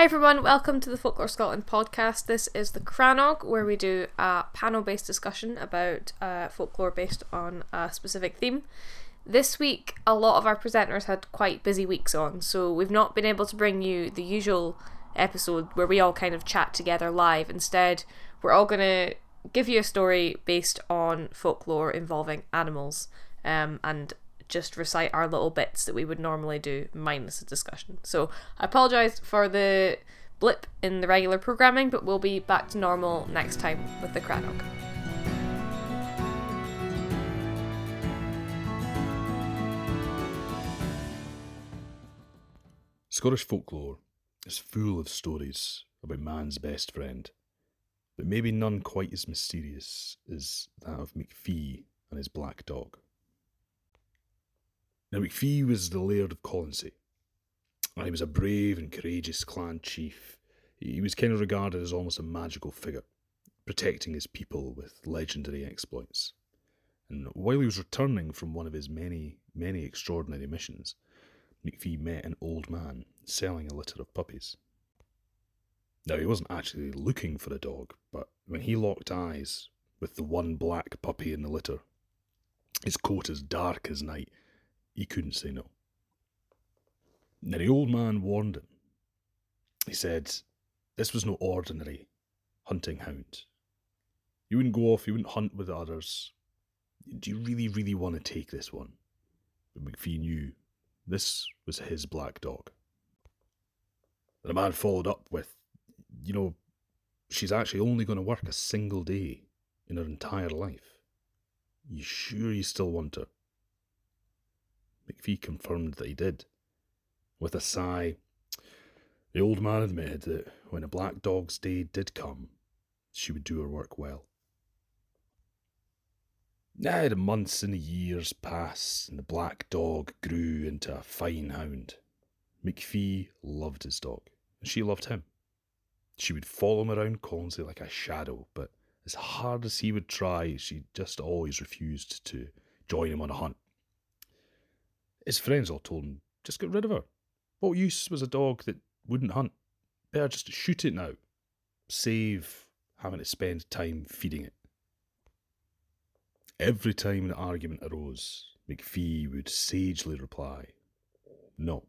Hi everyone, welcome to the Folklore Scotland podcast. This is the Crannog, where we do a panel based discussion about uh, folklore based on a specific theme. This week, a lot of our presenters had quite busy weeks on, so we've not been able to bring you the usual episode where we all kind of chat together live. Instead, we're all going to give you a story based on folklore involving animals um, and just recite our little bits that we would normally do, minus a discussion. So I apologise for the blip in the regular programming, but we'll be back to normal next time with the Crannog. Scottish folklore is full of stories about man's best friend, but maybe none quite as mysterious as that of McPhee and his black dog. Now, McPhee was the Laird of Colonsay, and he was a brave and courageous clan chief. He was kind of regarded as almost a magical figure, protecting his people with legendary exploits. And while he was returning from one of his many, many extraordinary missions, McPhee met an old man selling a litter of puppies. Now, he wasn't actually looking for a dog, but when he locked eyes with the one black puppy in the litter, his coat as dark as night, he couldn't say no. Now, the old man warned him. He said, This was no ordinary hunting hound. You wouldn't go off, you wouldn't hunt with the others. Do you really, really want to take this one? But McPhee knew this was his black dog. And the man followed up with, You know, she's actually only going to work a single day in her entire life. You sure you still want her? McPhee confirmed that he did. With a sigh, the old man admitted that when a black dog's day did come, she would do her work well. Now the months and the years passed, and the black dog grew into a fine hound. McPhee loved his dog, and she loved him. She would follow him around Colonsay like a shadow, but as hard as he would try, she just always refused to join him on a hunt. His friends all told him, just get rid of her. What use was a dog that wouldn't hunt? Better just shoot it now. Save having to spend time feeding it. Every time the argument arose, McPhee would sagely reply, No,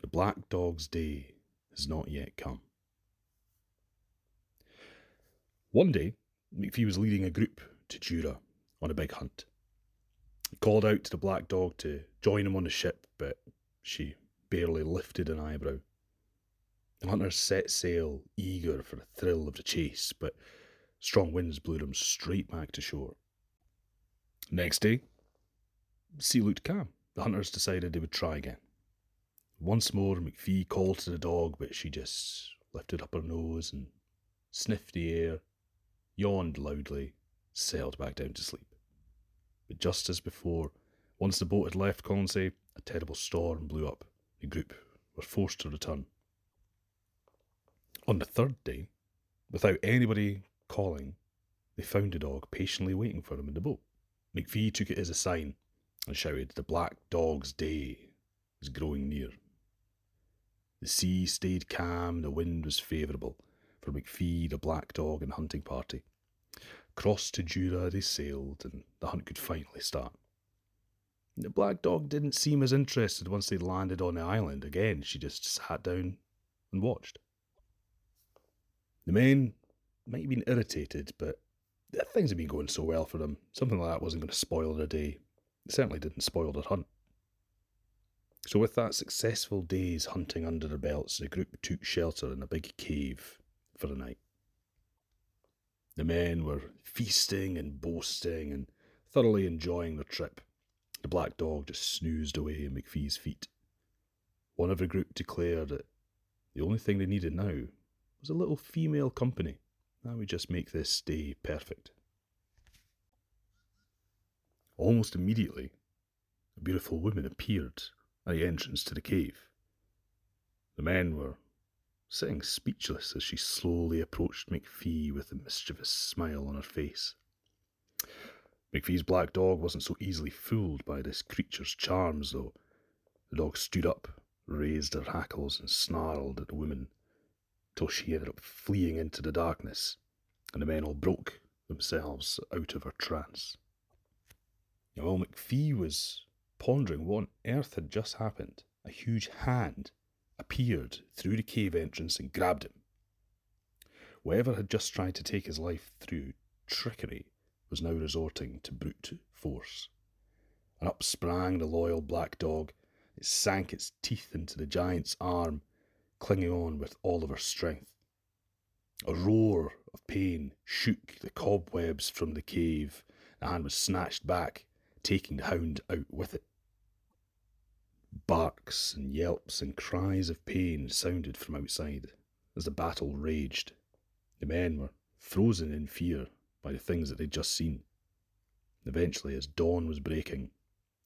the black dog's day has not yet come. One day, McPhee was leading a group to Jura on a big hunt. Called out to the black dog to join him on the ship, but she barely lifted an eyebrow. The hunters set sail, eager for the thrill of the chase, but strong winds blew them straight back to shore. Next day, the sea looked calm. The hunters decided they would try again. Once more, McPhee called to the dog, but she just lifted up her nose and sniffed the air, yawned loudly, sailed back down to sleep. But just as before, once the boat had left Colonsay, a terrible storm blew up. The group were forced to return. On the third day, without anybody calling, they found the dog patiently waiting for them in the boat. McPhee took it as a sign and shouted, The black dog's day is growing near. The sea stayed calm, the wind was favourable for McPhee, the black dog, and hunting party. Across to Jura they sailed, and the hunt could finally start. The black dog didn't seem as interested once they landed on the island. Again, she just sat down and watched. The men might have been irritated, but things had been going so well for them. Something like that wasn't going to spoil their day. It certainly didn't spoil their hunt. So, with that successful day's hunting under their belts, the group took shelter in a big cave for the night. The men were feasting and boasting and thoroughly enjoying their trip. The black dog just snoozed away at McPhee's feet. One of the group declared that the only thing they needed now was a little female company. That would just make this day perfect. Almost immediately, a beautiful woman appeared at the entrance to the cave. The men were sitting speechless as she slowly approached McPhee with a mischievous smile on her face. McPhee's black dog wasn't so easily fooled by this creature's charms, though. The dog stood up, raised her hackles and snarled at the woman till she ended up fleeing into the darkness, and the men all broke themselves out of her trance. Now, while McPhee was pondering what on earth had just happened, a huge hand appeared through the cave entrance and grabbed him. Whatever had just tried to take his life through trickery was now resorting to brute force. And up sprang the loyal black dog. It sank its teeth into the giant's arm, clinging on with all of her strength. A roar of pain shook the cobwebs from the cave. The hand was snatched back, taking the hound out with it. Barks and yelps and cries of pain sounded from outside as the battle raged. The men were frozen in fear by the things that they'd just seen. Eventually, as dawn was breaking,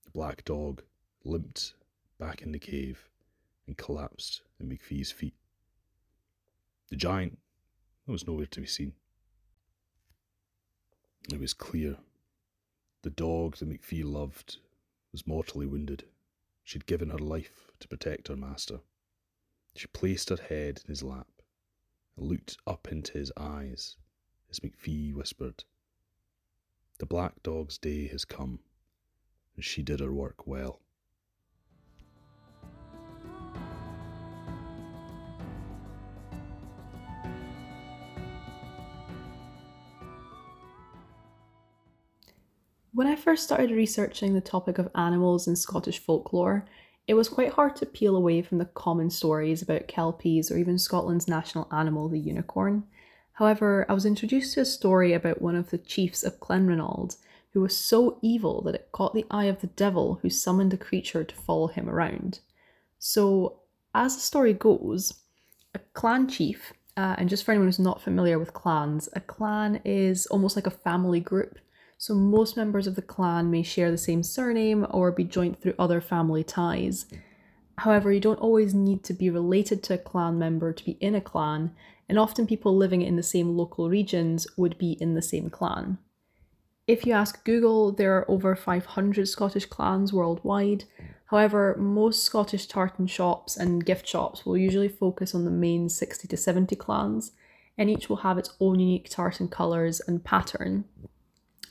the black dog limped back in the cave and collapsed at McPhee's feet. The giant was nowhere to be seen. It was clear the dog that McPhee loved was mortally wounded. She'd given her life to protect her master. She placed her head in his lap and looked up into his eyes as McPhee whispered, The black dog's day has come, and she did her work well. When I first started researching the topic of animals in Scottish folklore, it was quite hard to peel away from the common stories about kelpies or even Scotland's national animal, the unicorn. However, I was introduced to a story about one of the chiefs of Clanranald who was so evil that it caught the eye of the devil who summoned a creature to follow him around. So, as the story goes, a clan chief, uh, and just for anyone who's not familiar with clans, a clan is almost like a family group so most members of the clan may share the same surname or be joined through other family ties. However, you don't always need to be related to a clan member to be in a clan, and often people living in the same local regions would be in the same clan. If you ask Google, there are over 500 Scottish clans worldwide. However, most Scottish tartan shops and gift shops will usually focus on the main 60 to 70 clans, and each will have its own unique tartan colours and pattern.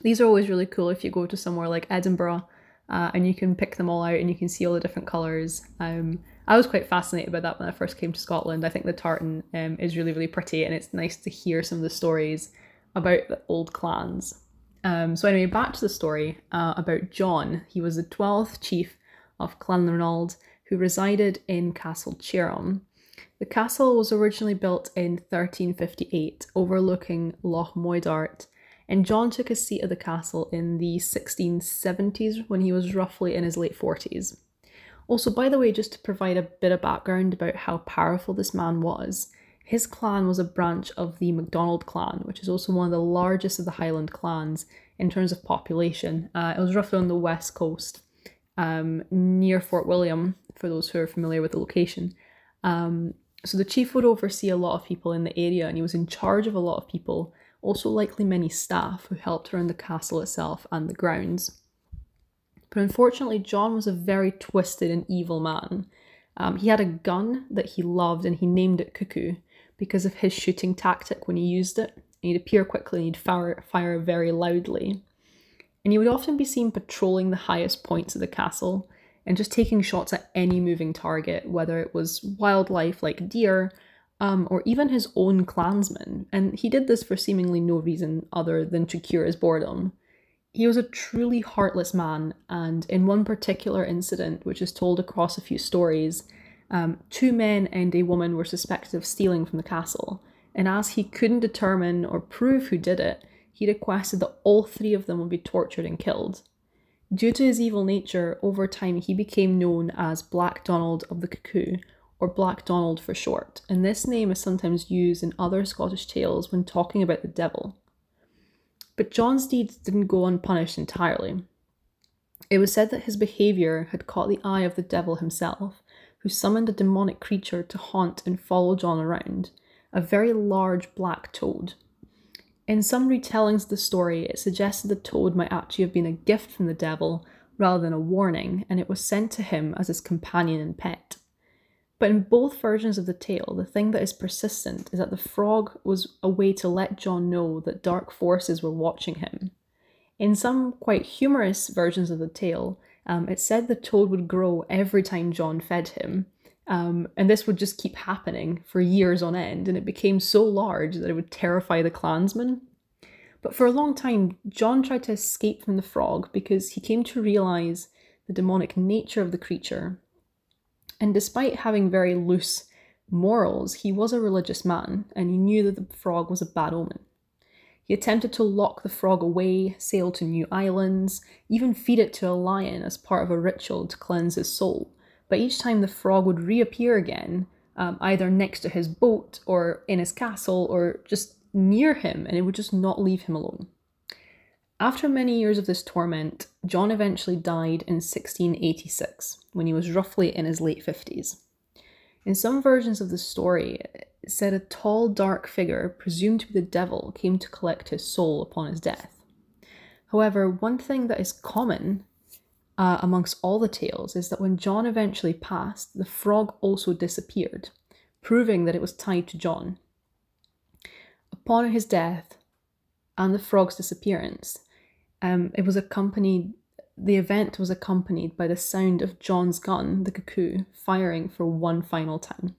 These are always really cool if you go to somewhere like Edinburgh uh, and you can pick them all out and you can see all the different colours. Um, I was quite fascinated by that when I first came to Scotland. I think the tartan um, is really, really pretty and it's nice to hear some of the stories about the old clans. Um, so, anyway, back to the story uh, about John. He was the 12th chief of Clan Clanranald who resided in Castle Tioram. The castle was originally built in 1358, overlooking Loch Moidart, and John took his seat at the castle in the 1670s when he was roughly in his late 40s. Also, by the way, just to provide a bit of background about how powerful this man was, his clan was a branch of the MacDonald clan, which is also one of the largest of the Highland clans in terms of population. Uh, it was roughly on the west coast, um, near Fort William, for those who are familiar with the location. Um, so the chief would oversee a lot of people in the area, and he was in charge of a lot of people also likely many staff who helped around the castle itself and the grounds. But unfortunately, John was a very twisted and evil man. Um, he had a gun that he loved and he named it Cuckoo because of his shooting tactic when he used it. He'd appear quickly and he'd fire, fire very loudly. And he would often be seen patrolling the highest points of the castle and just taking shots at any moving target, whether it was wildlife like deer um, or even his own clansmen, and he did this for seemingly no reason other than to cure his boredom. He was a truly heartless man, and in one particular incident, which is told across a few stories, um, two men and a woman were suspected of stealing from the castle, and as he couldn't determine or prove who did it, he requested that all three of them would be tortured and killed. Due to his evil nature, over time he became known as Black Donald of the Cuckoo, or Black Donald for short, and this name is sometimes used in other Scottish tales when talking about the devil. But John's deeds didn't go unpunished entirely. It was said that his behaviour had caught the eye of the devil himself, who summoned a demonic creature to haunt and follow John around, a very large black toad. In some retellings of the story, it suggested the toad might actually have been a gift from the devil rather than a warning, and it was sent to him as his companion and pet. But in both versions of the tale, the thing that is persistent is that the frog was a way to let John know that dark forces were watching him. In some quite humorous versions of the tale, um, it said the toad would grow every time John fed him, um, and this would just keep happening for years on end, and it became so large that it would terrify the clansmen. But for a long time, John tried to escape from the frog because he came to realize the demonic nature of the creature. And despite having very loose morals, he was a religious man and he knew that the frog was a bad omen. He attempted to lock the frog away, sail to new islands, even feed it to a lion as part of a ritual to cleanse his soul. But each time the frog would reappear again, um, either next to his boat or in his castle or just near him, and it would just not leave him alone. After many years of this torment, John eventually died in 1686 when he was roughly in his late 50s. In some versions of the story, it said a tall, dark figure, presumed to be the devil, came to collect his soul upon his death. However, one thing that is common uh, amongst all the tales is that when John eventually passed, the frog also disappeared, proving that it was tied to John. Upon his death and the frog's disappearance, um, it was accompanied the event was accompanied by the sound of John's gun, the cuckoo, firing for one final time.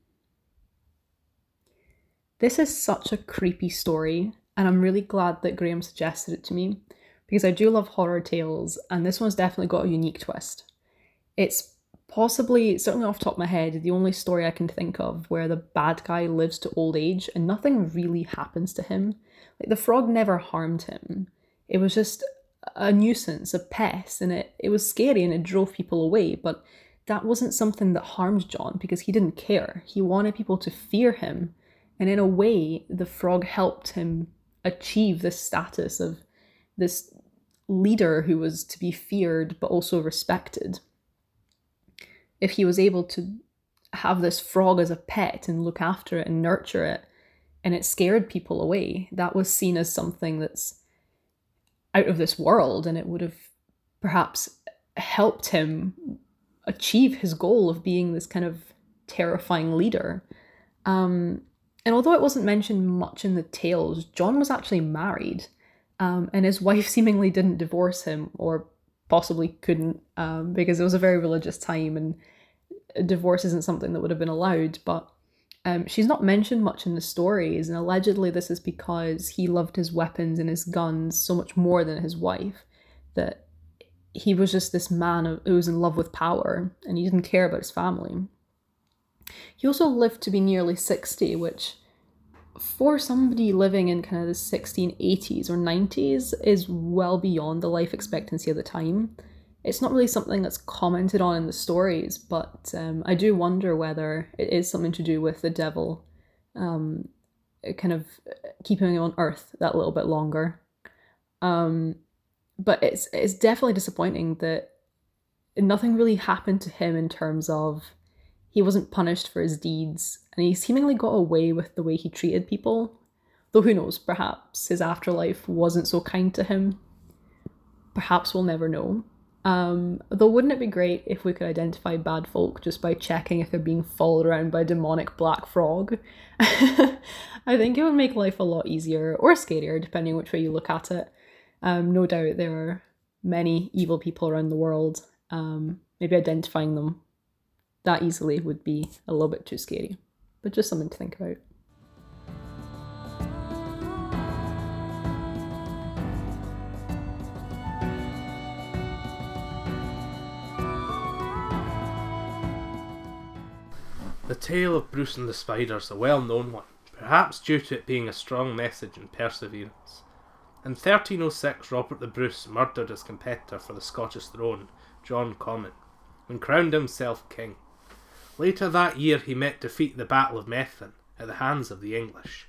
This is such a creepy story, and I'm really glad that Graham suggested it to me because I do love horror tales, and this one's definitely got a unique twist. It's possibly, certainly off top of my head, the only story I can think of where the bad guy lives to old age and nothing really happens to him. Like the frog never harmed him. It was just a nuisance, a pest, and it, it was scary and it drove people away. But that wasn't something that harmed John because he didn't care. He wanted people to fear him. And in a way, the frog helped him achieve this status of this leader who was to be feared but also respected. If he was able to have this frog as a pet and look after it and nurture it, and it scared people away, that was seen as something that's out of this world and it would have perhaps helped him achieve his goal of being this kind of terrifying leader. Um, and although it wasn't mentioned much in the tales, John was actually married, um, and his wife seemingly didn't divorce him, or possibly couldn't, um, because it was a very religious time and divorce isn't something that would have been allowed. But um, she's not mentioned much in the stories, and allegedly this is because he loved his weapons and his guns so much more than his wife that he was just this man who was in love with power and he didn't care about his family. He also lived to be nearly 60, which for somebody living in kind of the 1680s or 90s is well beyond the life expectancy of the time it's not really something that's commented on in the stories, but um, I do wonder whether it is something to do with the devil um, kind of keeping him on Earth that little bit longer. Um, but it's it's definitely disappointing that nothing really happened to him in terms of he wasn't punished for his deeds, and he seemingly got away with the way he treated people. Though who knows, perhaps his afterlife wasn't so kind to him. Perhaps we'll never know. Um, though, wouldn't it be great if we could identify bad folk just by checking if they're being followed around by a demonic black frog? I think it would make life a lot easier or scarier, depending which way you look at it. Um, no doubt there are many evil people around the world. Um, maybe identifying them that easily would be a little bit too scary, but just something to think about. The tale of Bruce and the Spider is a well known one, perhaps due to it being a strong message in perseverance. In 1306, Robert the Bruce murdered his competitor for the Scottish throne, John Comyn, and crowned himself king. Later that year, he met defeat at the Battle of Methven at the hands of the English.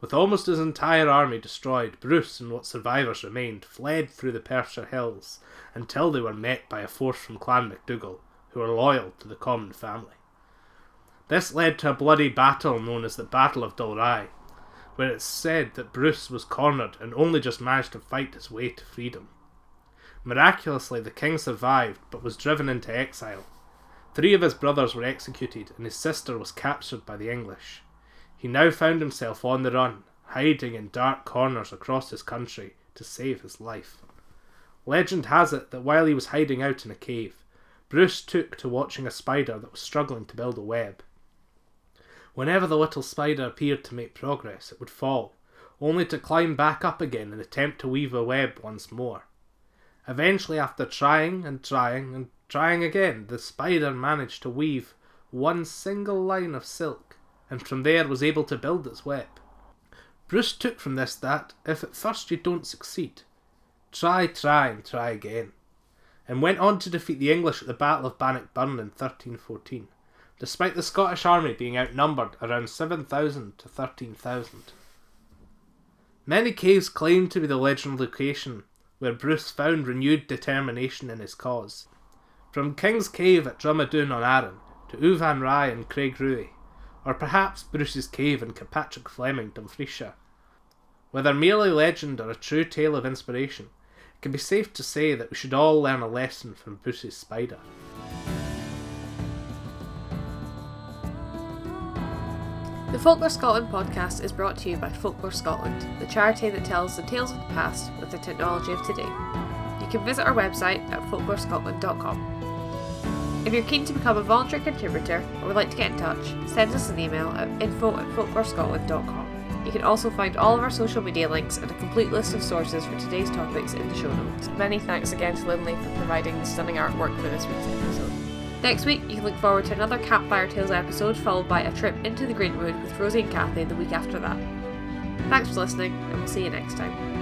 With almost his entire army destroyed, Bruce and what survivors remained fled through the Perthshire hills until they were met by a force from Clan MacDougall, who were loyal to the Comyn family. This led to a bloody battle known as the Battle of Dalry, where it's said that Bruce was cornered and only just managed to fight his way to freedom. Miraculously, the king survived but was driven into exile. Three of his brothers were executed, and his sister was captured by the English. He now found himself on the run, hiding in dark corners across his country to save his life. Legend has it that while he was hiding out in a cave, Bruce took to watching a spider that was struggling to build a web. Whenever the little spider appeared to make progress, it would fall, only to climb back up again and attempt to weave a web once more. Eventually, after trying and trying and trying again, the spider managed to weave one single line of silk, and from there was able to build its web. Bruce took from this that, if at first you don't succeed, try, try, and try again, and went on to defeat the English at the Battle of Bannockburn in 1314, despite the Scottish army being outnumbered around 7,000 to 13,000. Many caves claim to be the legend location where Bruce found renewed determination in his cause. From King's Cave at Drumadoon on Arran to Uvan and Craig Rui, or perhaps Bruce's Cave in Kirkpatrick Fleming, Dumfriesshire. Whether merely legend or a true tale of inspiration, it can be safe to say that we should all learn a lesson from Bruce's spider. The Folklore Scotland podcast is brought to you by Folklore Scotland, the charity that tells the tales of the past with the technology of today. You can visit our website at folklorescotland.com. If you're keen to become a voluntary contributor or would like to get in touch, send us an email at info at folklorescotland.com. You can also find all of our social media links and a complete list of sources for today's topics in the show notes. Many thanks again to Lindley for providing the stunning artwork for this week's episode. Next week, you can look forward to another Campfire Tales episode, followed by a trip into the Greenwood with Rosie and Kathy the week after that. Thanks for listening, and we'll see you next time.